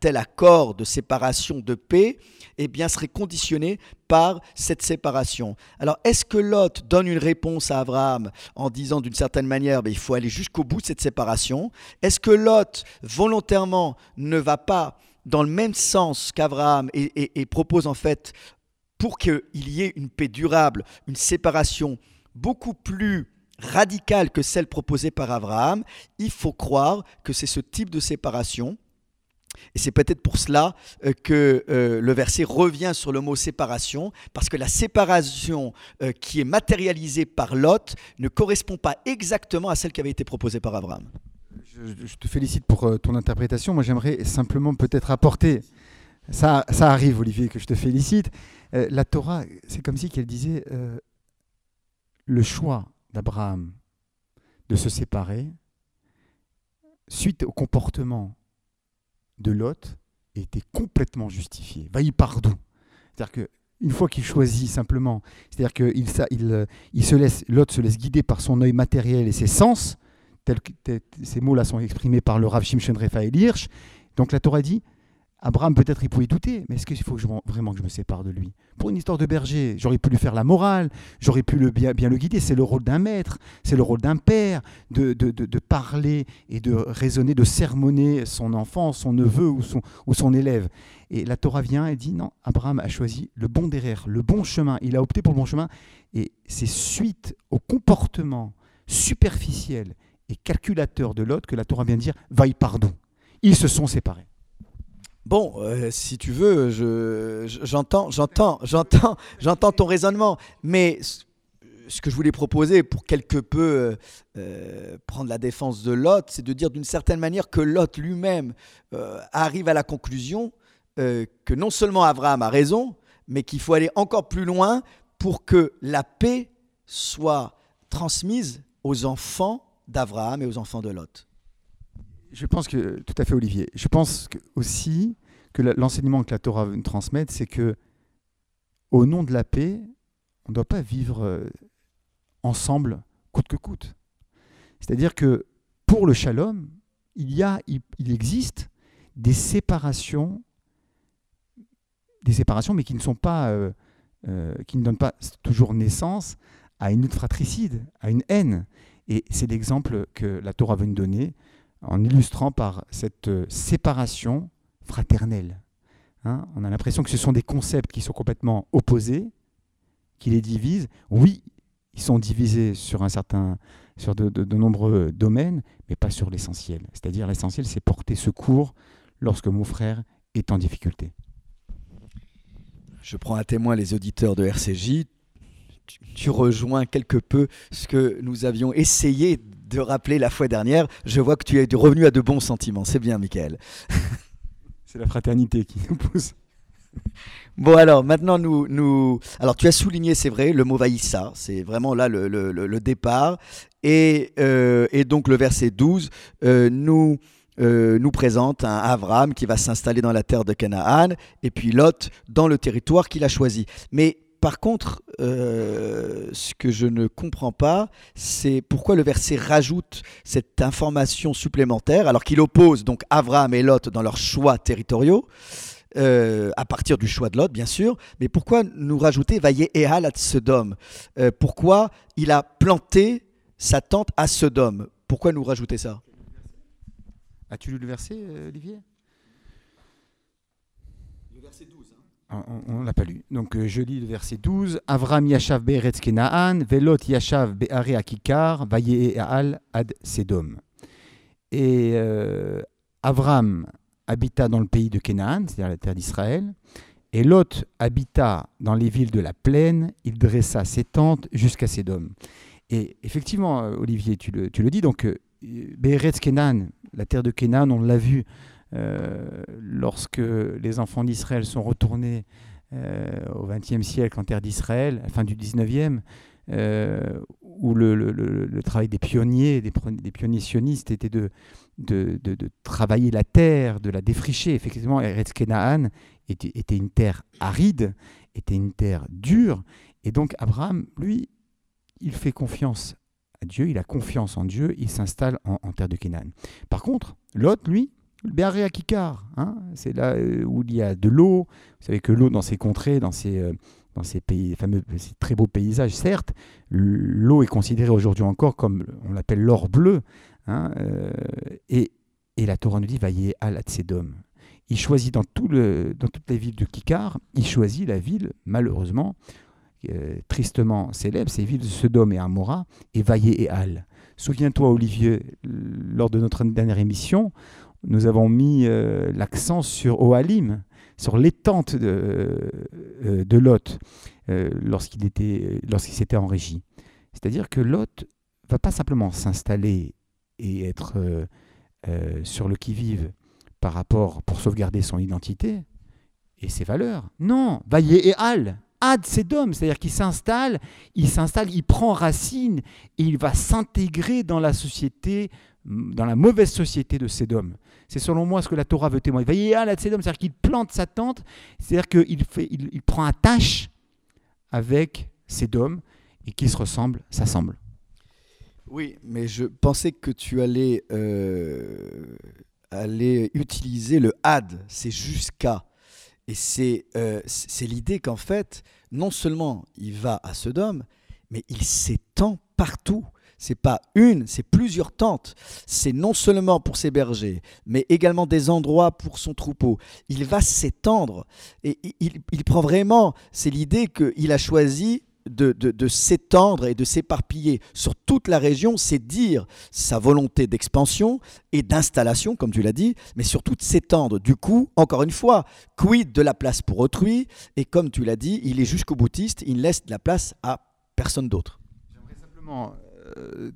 tel accord de séparation, de paix, eh bien, serait conditionnée par cette séparation. Alors, est-ce que Lot donne une réponse à Abraham en disant d'une certaine manière, ben, il faut aller jusqu'au bout de cette séparation? Est-ce que Lot, volontairement, ne va pas dans le même sens qu'Abraham et, propose en fait, pour qu'il y ait une paix durable, une séparation beaucoup plus radicale que celle proposée par Abraham, il faut croire que c'est ce type de séparation et c'est peut-être pour cela euh, que euh, le verset revient sur le mot séparation, parce que la séparation euh, qui est matérialisée par Lot ne correspond pas exactement à celle qui avait été proposée par Abraham. Je, te félicite pour ton interprétation. Moi, j'aimerais simplement peut-être apporter, ça, arrive Olivier, que je te félicite. la Torah, c'est comme si qu'elle disait le choix d'Abraham de se séparer suite au comportement de Lot était complètement justifié. Va y pardon. C'est-à-dire que une fois qu'il choisit simplement, c'est-à-dire que il, euh, il, se laisse, Lot se laisse guider par son œil matériel et ses sens, tels que ces mots-là sont exprimés par le Rav Shimshon Raphaël Hirsch. Donc la Torah dit Abraham, peut-être, il pouvait douter, mais est-ce qu'il faut vraiment que je me sépare de lui? Pour une histoire de berger, j'aurais pu lui faire la morale, j'aurais pu bien, le guider. C'est le rôle d'un maître, c'est le rôle d'un père, de, de, parler et de raisonner, de sermonner son enfant, son neveu ou son, élève. Et la Torah vient et dit non, Abraham a choisi le bon derrière, le bon chemin. Il a opté pour le bon chemin. Et c'est suite au comportement superficiel et calculateur de l'autre que la Torah vient dire vaille pardon. Ils se sont séparés. Bon, euh, si tu veux, j'entends, j'entends, j'entends, j'entends ton raisonnement, mais ce que je voulais proposer pour quelque peu euh, euh, prendre la défense de Lot, c'est de dire d'une certaine manière que Lot lui-même arrive à la conclusion que non seulement Abraham a raison, mais qu'il faut aller encore plus loin pour que la paix soit transmise aux enfants d'Abraham et aux enfants de Lot. Je pense que, tout à fait Olivier, je pense aussi que l'enseignement que la Torah veut nous transmettre, c'est que au nom de la paix, on ne doit pas vivre euh, ensemble coûte que coûte. C'est-à-dire que pour le shalom, il, y a, il, existe des séparations, des séparations, mais qui ne sont pas, euh, euh, qui ne donnent pas toujours naissance à une fratricide, à une haine. Et c'est l'exemple que la Torah veut nous donner en illustrant par cette euh, séparation fraternelle. Hein. on a l'impression que ce sont des concepts qui sont complètement opposés, qui les divisent. Oui, ils sont divisés sur, un certain, sur de, de nombreux domaines, mais pas sur l'essentiel. C'est-à-dire l'essentiel, c'est porter secours lorsque mon frère est en difficulté. Je prends à témoin les auditeurs de RCJ tu, rejoins quelque peu ce que nous avions essayé de rappeler la fois dernière. Je vois que tu es revenu à de bons sentiments. C'est bien, Michael. C'est la fraternité qui nous pousse. Bon alors maintenant nous, nous... alors tu as souligné c'est vrai le mot vaïssa c'est vraiment là le, le, le départ et, euh, et, donc le verset 12 euh, nous euh, nous présente un Avram qui va s'installer dans la terre de Canaan et puis Lot dans le territoire qu'il a choisi mais par contre, euh, ce que je ne comprends pas, c'est pourquoi le verset rajoute cette information supplémentaire, alors qu'il oppose donc Abraham et Lot dans leurs choix territoriaux, euh, à partir du choix de Lot, bien sûr, mais pourquoi nous rajouter Vaillé Ehal à Sodome? Euh, Pourquoi il a planté sa tente à Sodome? Pourquoi nous rajouter ça? As-tu lu le verset, Olivier? On ne l'a pas lu. Donc euh, je lis le verset 12. Avram Yashav Be'eretz Velot Yashav Be'are Akikar, Al ad Sedom. Et euh, Avram habita dans le pays de Canaan, c'est-à-dire la terre d'Israël, et Lot habita dans les villes de la plaine, il dressa ses tentes jusqu'à Sedom. Et effectivement, euh, Olivier, tu le, tu le dis, donc Be'eretz Kenan, la terre de Canaan, on l'a vu lorsque les enfants d'Israël sont retournés au XXe siècle en terre d'Israël, fin du XIXe, euh, où le, travail des pionniers, des, pionniers sionistes était de, de, travailler la terre, de la défricher. Effectivement, Eretz Kenaan était, était, une terre aride, était une terre dure. Et donc Abraham, lui, il fait confiance à Dieu, il a confiance en Dieu, il s'installe en, terre de Canaan. Par contre, Lot, lui, le Béaré à Kikar, hein, c'est là euh, où il y a de l'eau. Vous savez que l'eau dans ces contrées, dans ces, euh, pays, fameux, ces très beaux paysages, certes, l'eau est considérée aujourd'hui encore comme, on l'appelle l'or bleu, hein, euh, et, et, la Torah nous dit, vaillez à la Tsedom. Il choisit dans, tout le, dans toutes les villes de Kikar, il choisit la ville, malheureusement, tristement célèbre, ces villes de Sodome et Amora, et Vaillé et Al. Souviens-toi, Olivier, lors de notre dernière émission, nous avons mis euh, l'accent sur Oalim, sur l'étente de, euh, de Lot euh, lorsqu'il était lorsqu'il s'était en régie. C'est-à-dire que Lot va pas simplement s'installer et être euh, sur le qui-vive par rapport pour sauvegarder son identité et ses valeurs. Non, Vaillé et Al, Ad Sedom, c'est-à-dire qu'il s'installe, il s'installe, il prend racine et il va s'intégrer dans la société, dans la mauvaise société de Sedom. C'est selon moi ce que la Torah veut témoigner. Voyez, à la c'est-à-dire qu'il plante sa tente, c'est-à-dire qu'il fait, il, prend un tâche avec Sédom et qui se ressemblent, s'assemblent. Oui, mais je pensais que tu allais, euh, aller utiliser le had, c'est jusqu'à. Et c'est euh, c'est l'idée qu'en fait, non seulement il va à Sodome, mais il s'étend partout c'est pas une, c'est plusieurs tentes. C'est non seulement pour ses bergers, mais également des endroits pour son troupeau. Il va s'étendre et il, prend vraiment, c'est l'idée qu'il a choisi de, s'étendre et de s'éparpiller sur toute la région, c'est dire sa volonté d'expansion et d'installation, comme tu l'as dit, mais surtout de s'étendre. Du coup, encore une fois, quid de la place pour autrui? Et comme tu l'as dit, il est jusqu'au boutiste, il laisse de la place à personne d'autre. J'aimerais simplement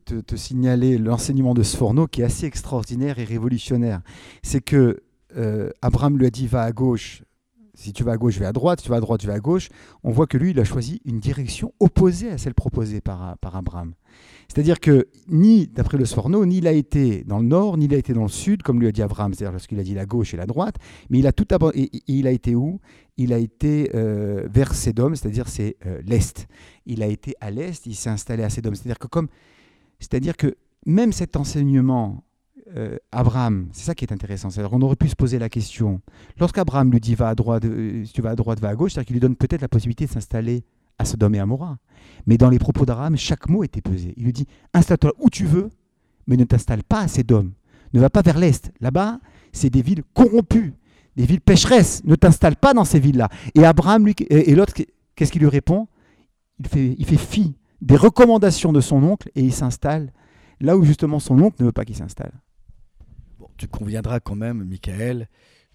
te, signaler l'enseignement de Sforno qui est assez extraordinaire et révolutionnaire. C'est que euh, Abraham lui a dit va à gauche. Si tu vas à gauche, je vais à droite. Si tu vas à droite, je vais à gauche. On voit que lui, il a choisi une direction opposée à celle proposée par, Abraham. C'est-à-dire que ni, d'après le Sforno, ni il a été dans le nord, ni il a été dans le sud, comme lui a dit Abraham, c'est-à-dire lorsqu'il a dit la gauche et la droite, mais il a tout et, il a été où? Il a été euh, vers Sédom, c'est-à-dire c'est euh, l'est. Il a été à l'est, il s'est installé à Sédom. C'est-à-dire que comme, c'est-à-dire que même cet enseignement, euh, Abraham, c'est ça qui est intéressant. Qu'on aurait pu se poser la question. Lorsqu'Abraham lui dit va à droite, si tu vas à droite, va à gauche, c'est-à-dire qu'il lui donne peut-être la possibilité de s'installer à Sodome et à Mora. Mais dans les propos d'Abraham, chaque mot était pesé. Il lui dit installe-toi où tu veux, mais ne t'installe pas à Sodome. Ne va pas vers l'est. Là-bas, c'est des villes corrompues, des villes pécheresses. Ne t'installe pas dans ces villes-là. Et Abraham, et l'autre, qu'est-ce qu'il lui répond? Il fait fi des recommandations de son oncle et il s'installe là où justement son oncle ne veut pas qu'il s'installe. Tu conviendras quand même, Michael,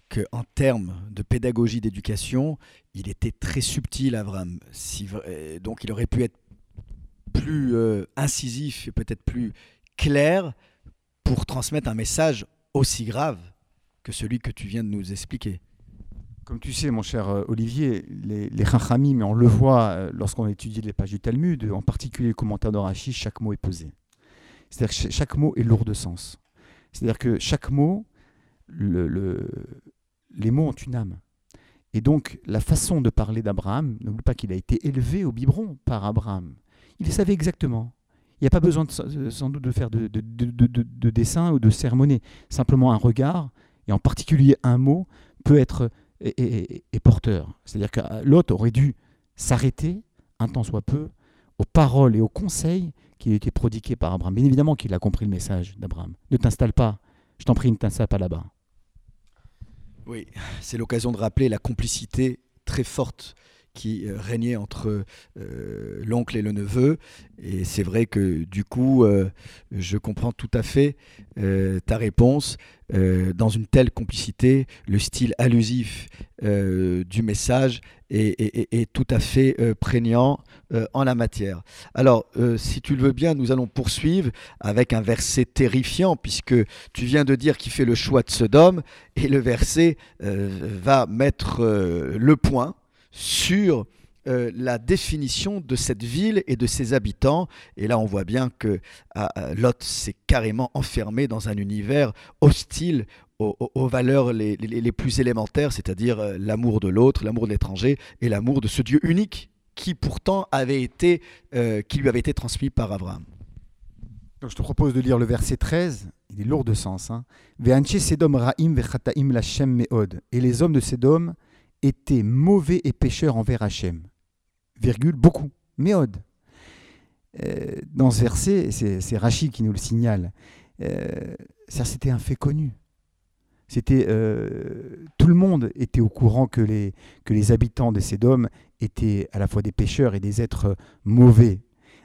qu'en termes de pédagogie d'éducation, il était très subtil, Avram. Si, donc il aurait pu être plus euh, incisif et peut-être plus clair pour transmettre un message aussi grave que celui que tu viens de nous expliquer. Comme tu sais, mon cher euh, Olivier, les, les mais on le voit euh, lorsqu'on étudie les pages du Talmud, en particulier le commentaire de chaque mot est posé. C'est-à-dire que chaque mot est lourd de sens. C'est-à-dire que chaque mot, le, les mots ont une âme. Et donc, la façon de parler d'Abraham, n'oublie pas qu'il a été élevé au biberon par Abraham. Il savait exactement. Il n'y a pas besoin de, sans doute de faire de, de, de, dessin ou de cérémonie. Simplement un regard, et en particulier un mot, peut être et, porteur. C'est-à-dire que l'autre aurait dû s'arrêter, un temps soit peu, aux paroles et aux conseils qui étaient prodigués par Abraham. Bien évidemment qu'il a compris le message d'Abraham. Ne t'installe pas, je t'en prie, ne t'installe pas là-bas. Oui, c'est l'occasion de rappeler la complicité très forte qui euh, régnait entre euh, l'oncle et le neveu. Et c'est vrai que du coup, euh, je comprends tout à fait ta réponse. dans une telle complicité, le style allusif du message est, tout à fait prégnant en la matière. Alors, si tu le veux bien, nous allons poursuivre avec un verset terrifiant, puisque tu viens de dire qu'il fait le choix de Sodome, et le verset va mettre le point sur euh, la définition de cette ville et de ses habitants. Et là, on voit bien que ah, ah, Lot s'est carrément enfermé dans un univers hostile aux, valeurs les, plus élémentaires, c'est-à-dire euh, l'amour de l'autre, l'amour de l'étranger et l'amour de ce Dieu unique qui pourtant avait été, euh, qui lui avait été transmis par Abraham. Je te propose de lire le verset 13, il est lourd de sens. Hein. Et les hommes de Sédom étaient mauvais et pécheurs envers Hachem. Virgule, beaucoup. Méode. Euh, dans ce verset, c'est Rachid qui nous le signale. Euh, ça, c'était un fait connu. C'était euh, tout le monde était au courant que les, habitants de Sédom étaient à la fois des pécheurs et des êtres mauvais.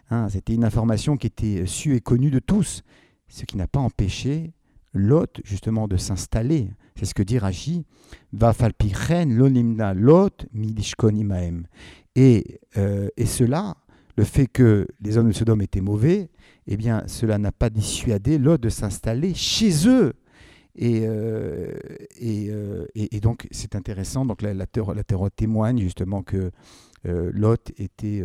Hein, c'était une information qui était sue et connue de tous, ce qui n'a pas empêché Lot justement de s'installer c'est ce que dit Rashi. Va falpichen lonimna lot midishkon imaem. Et, euh, et cela, le fait que les hommes de Sodome étaient mauvais, eh bien, cela n'a pas dissuadé Lot de s'installer chez eux. Et, euh, euh, et, et, donc, c'est intéressant. Donc, la, la, la, témoigne justement que Lot était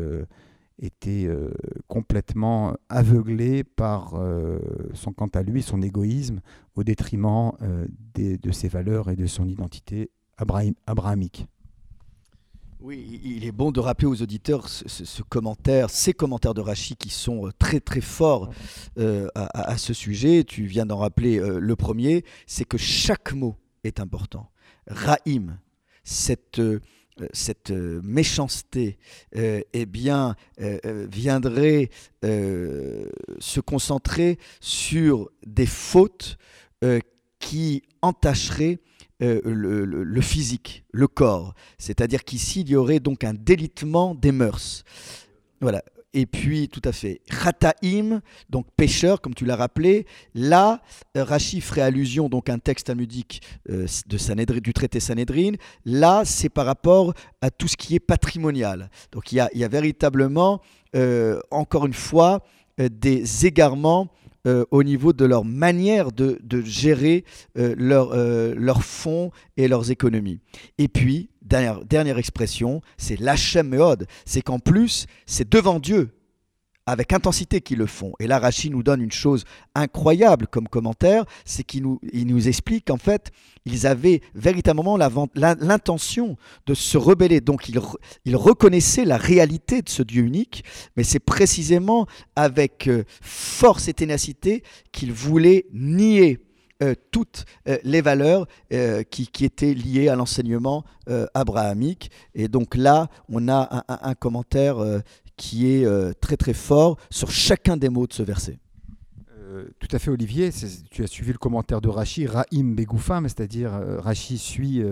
était euh, complètement aveuglé par euh, son quant à lui, son égoïsme, au détriment euh, de ses valeurs et de son identité abrahamique. Oui, il est bon de rappeler aux auditeurs ce, commentaire, ces commentaires de Rachid qui sont très très forts à, à, ce sujet. Tu viens d'en rappeler le premier, c'est que chaque mot est important. Rahim, cette cette euh, méchanceté euh, eh viendrait se concentrer sur des fautes qui entacheraient le, physique, le corps. C'est-à-dire qu'ici, il y aurait donc un délitement des mœurs. Voilà. Et puis, tout à fait, Rataim, donc pêcheur, comme tu l'as rappelé. Là, euh, Rachi ferait allusion donc à un texte talmudique euh, de du traité Sanhedrin. Là, c'est par rapport à tout ce qui est patrimonial. Donc, il y a, véritablement, euh, encore une fois, des égarements au niveau de leur manière de, gérer leurs fonds et leurs économies. Et puis, dernière, expression, c'est l'Hachem. C'est qu'en plus, c'est devant Dieu, avec intensité qu'ils le font. Et là, Rachid nous donne une chose incroyable comme commentaire, c'est qu'il nous, explique qu'en fait, ils avaient véritablement l'intention de se rebeller. Donc, ils, reconnaissaient la réalité de ce Dieu unique, mais c'est précisément avec euh, force et ténacité qu'ils voulaient nier euh, toutes euh, les valeurs qui, étaient liées à l'enseignement abrahamique. Et donc là, on a un, commentaire qui est très très fort sur chacun des mots de ce verset. tout à fait, Olivier. Tu as suivi le commentaire de Rachi, Rahim Begoufam, c'est-à-dire Rachi suit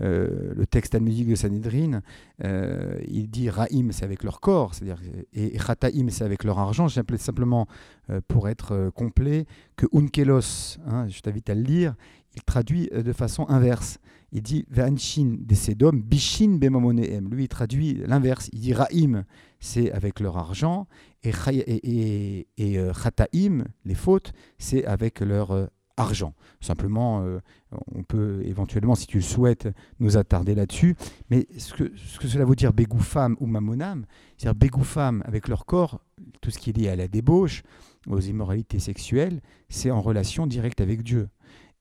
euh, le texte musique de Sanhedrin, euh, il dit Rahim, c'est avec leur corps, c'est-à-dire, et, Chataim, c'est avec leur argent. J'appelais simplement, euh, pour être complet, que Unkelos, hein, je t'invite à le lire, il traduit de façon inverse. Il dit Vanshin des Sedom, Bishin bemamoneem. Lui, il traduit l'inverse. Il dit Rahim, c'est avec leur argent, et, et, Chataim, les fautes, c'est avec leur argent. Simplement, euh, on peut éventuellement, si tu le souhaites, nous attarder là-dessus. Mais ce que, ce que, cela veut dire femme ou mamonam, c'est-à-dire femme avec leur corps, tout ce qui est lié à la débauche, aux immoralités sexuelles, c'est en relation directe avec Dieu.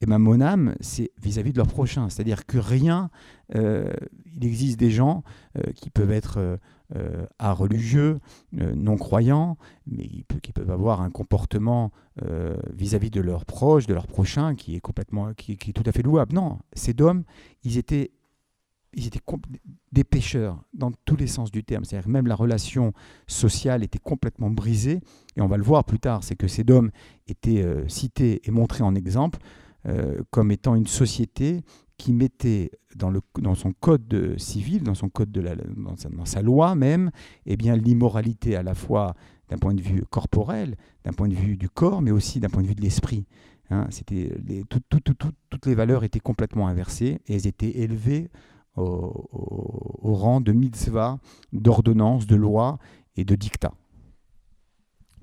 Et mamonam, c'est vis-à-vis de leur prochain. C'est-à-dire que rien, euh, il existe des gens euh, qui peuvent être euh, à religieux, euh, non croyants, mais qui, peuvent avoir un comportement euh, vis-à-vis de leurs proches, de leurs prochains, qui est complètement, qui, est tout à fait louable. Non, ces hommes, ils étaient, ils étaient des pécheurs dans tous les sens du terme. C'est-à-dire même la relation sociale était complètement brisée. Et on va le voir plus tard, c'est que ces hommes étaient cités et montrés en exemple comme étant une société qui mettait dans, le, dans son code civil, dans, son code de la, dans, sa, loi même, eh bien l'immoralité à la fois d'un point de vue corporel, d'un point de vue du corps, mais aussi d'un point de vue de l'esprit. Hein. c'était les, tout, tout, tout, toutes les valeurs étaient complètement inversées et elles étaient élevées au, rang de mitzvah, d'ordonnance, de loi et de dictat.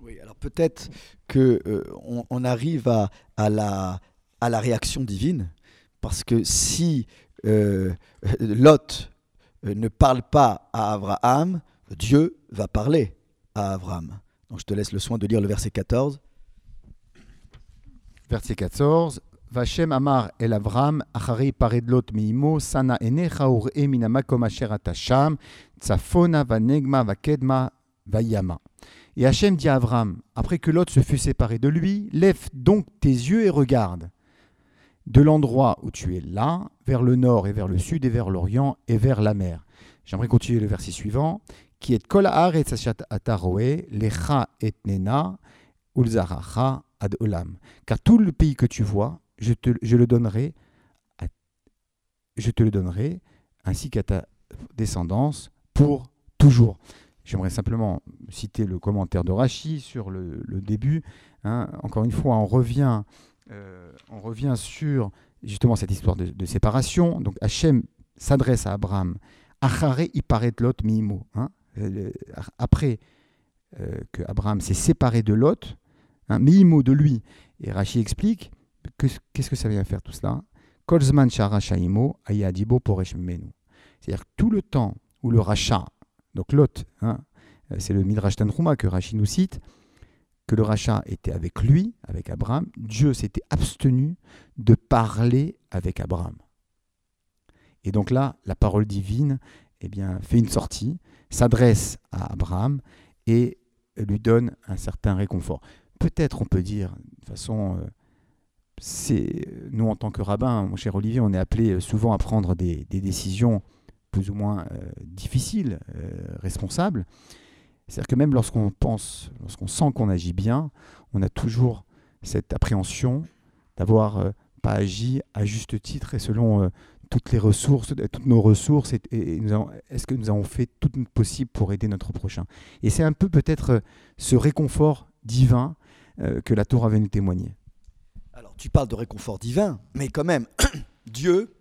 Oui, alors peut-être que euh, arrive à, la, à la réaction divine, parce que si euh, Lot euh, ne parle pas à Abraham, Dieu va parler à Abraham. Donc je te laisse le soin de lire le verset 14. Verset 14. Vachem Amar El Avram, Achari Miimo, Sana Enecha Minamakom Asher Atasham, Tsafona Vakedma Vayama. Et Hachem dit à Avram, après que Lot se fut séparé de lui, lève donc tes yeux et regarde. De l'endroit où tu es là, vers le nord et vers le sud et vers l'orient et vers la mer. J'aimerais continuer le verset suivant. Qui est kol haaretz ataroe, lecha et nena, ulzaracha ad olam. Car tout le pays que tu vois, je te, le donnerai, je te le donnerai, ainsi qu'à ta descendance pour toujours. J'aimerais simplement citer le commentaire de Rachi sur le, le début. hein. Encore une fois, on revient, euh, on revient sur justement cette histoire de, séparation. Donc Hachem s'adresse à Abraham. Achare lot hein. Euh, Après euh, que Abraham s'est séparé de Lot, hein, miimo de lui. Et Rachi explique que- qu'est-ce que ça vient faire tout cela? Kolzman ayadibo poresh menu. C'est-à-dire tout le temps où le rachat, donc Lot, hein, c'est le Midrash Tanhuma que Rachi nous cite, que le rachat était avec lui, avec Abraham, Dieu s'était abstenu de parler avec Abraham. Et donc là, la parole divine eh fait une sortie, s'adresse à Abraham et lui donne un certain réconfort. Peut-être on peut dire, de façon, euh, c'est nous en tant que rabbin, mon cher Olivier, on est appelé souvent à prendre des, décisions plus ou moins euh, difficiles, euh, responsables. C'est-à-dire que même lorsqu'on pense, lorsqu'on sent qu'on agit bien, on a toujours cette appréhension d'avoir euh, pas agi à juste titre et selon euh, toutes les ressources, euh, toutes nos ressources, et, est-ce que nous avons fait tout notre possible pour aider notre prochain? Et c'est un peu peut-être ce réconfort divin que la Torah vient nous témoigner. Alors tu parles de réconfort divin, mais quand même, Dieu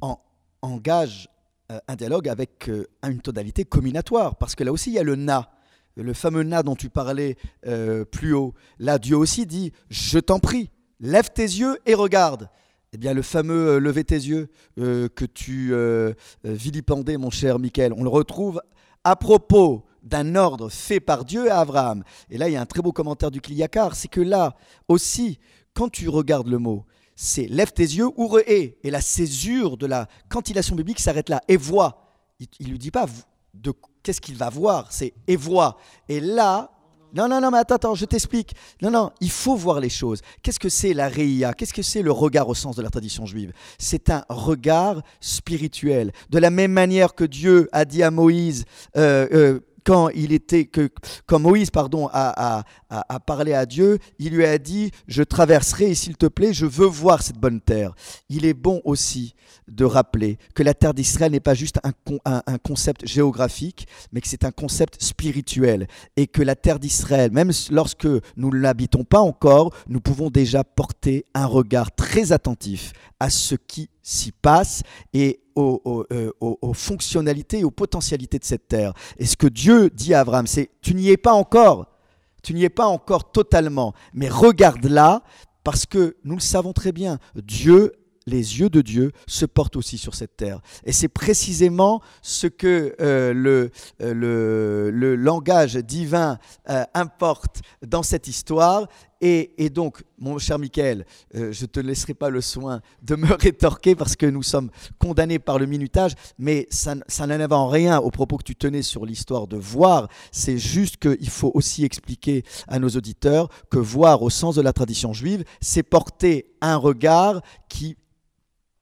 en- engage un dialogue avec euh, une tonalité combinatoire, parce que là aussi il y a le na, le fameux na dont tu parlais euh, plus haut. Là Dieu aussi dit, je t'en prie, lève tes yeux et regarde. Eh bien, le fameux euh, lever tes yeux euh, que tu euh, euh, vilipendais, mon cher Michael, on le retrouve à propos d'un ordre fait par Dieu à Abraham. Et là, il y a un très beau commentaire du Kliyakar, c'est que là aussi, quand tu regardes le mot, c'est lève tes yeux ou et la césure de la cantillation biblique s'arrête là et voit. Il, il lui dit pas de qu'est-ce qu'il va voir, c'est et voit. Et là, non, non, non, mais attends, attends, je t'explique. Non, non, il faut voir les choses. Qu'est-ce que c'est la réia? Qu'est-ce que c'est le regard au sens de la tradition juive? C'est un regard spirituel. De la même manière que Dieu a dit à Moïse, euh, euh, quand il était que Moïse pardon a, parlé à Dieu, il lui a dit je traverserai s'il te plaît je veux voir cette bonne terre. Il est bon aussi de rappeler que la terre d'Israël n'est pas juste un- un concept géographique, mais que c'est un concept spirituel et que la terre d'Israël, même lorsque nous ne l'habitons pas encore, nous pouvons déjà porter un regard très attentif à ce qui s'y passe et euh, aux- fonctionnalités et aux potentialités de cette terre. Et ce que Dieu dit à Abraham, c'est tu n'y es pas encore, tu n'y es pas encore totalement, mais regarde là, parce que nous le savons très bien, Dieu, les yeux de Dieu se portent aussi sur cette terre. Et c'est précisément ce que euh, le, euh, le, le langage divin importe dans cette histoire. Et, donc, mon cher Michael, euh, je ne te laisserai pas le soin de me rétorquer parce que nous sommes condamnés par le minutage, mais ça, ça n'enlève en rien au propos que tu tenais sur l'histoire de voir. C'est juste qu'il faut aussi expliquer à nos auditeurs que voir au sens de la tradition juive, c'est porter un regard qui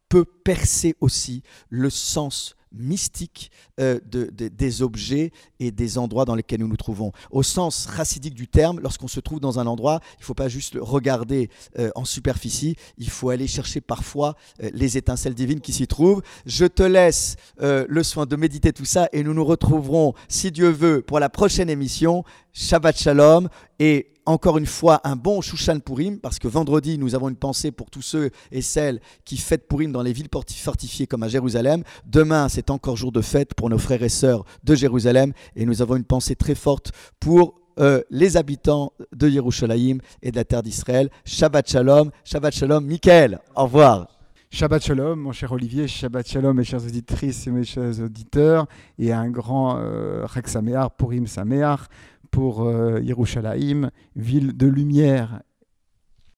peut percer aussi le sens mystique euh, de, des objets et des endroits dans lesquels nous nous trouvons. Au sens racidique du terme, lorsqu'on se trouve dans un endroit, il ne faut pas juste regarder euh, en superficie, il faut aller chercher parfois euh, les étincelles divines qui s'y trouvent. Je te laisse le soin de méditer tout ça et nous nous retrouverons, si Dieu veut, pour la prochaine émission. Shabbat Shalom et encore une fois un bon Shushan Purim, parce que vendredi, nous avons une pensée pour tous ceux et celles qui fêtent Purim dans les villes fortifiées comme à Jérusalem. Demain, c'est encore jour de fête pour nos frères et sœurs de Jérusalem, et nous avons une pensée très forte pour euh, les habitants de Yerushalayim et de la terre d'Israël. Shabbat Shalom, Shabbat Shalom, Michael, au revoir. Shabbat Shalom, mon cher Olivier, Shabbat Shalom, mes chères auditrices et mes chers auditeurs, et un grand euh, Sameach, Purim Sameach pour euh, Yerushalayim, ville de lumière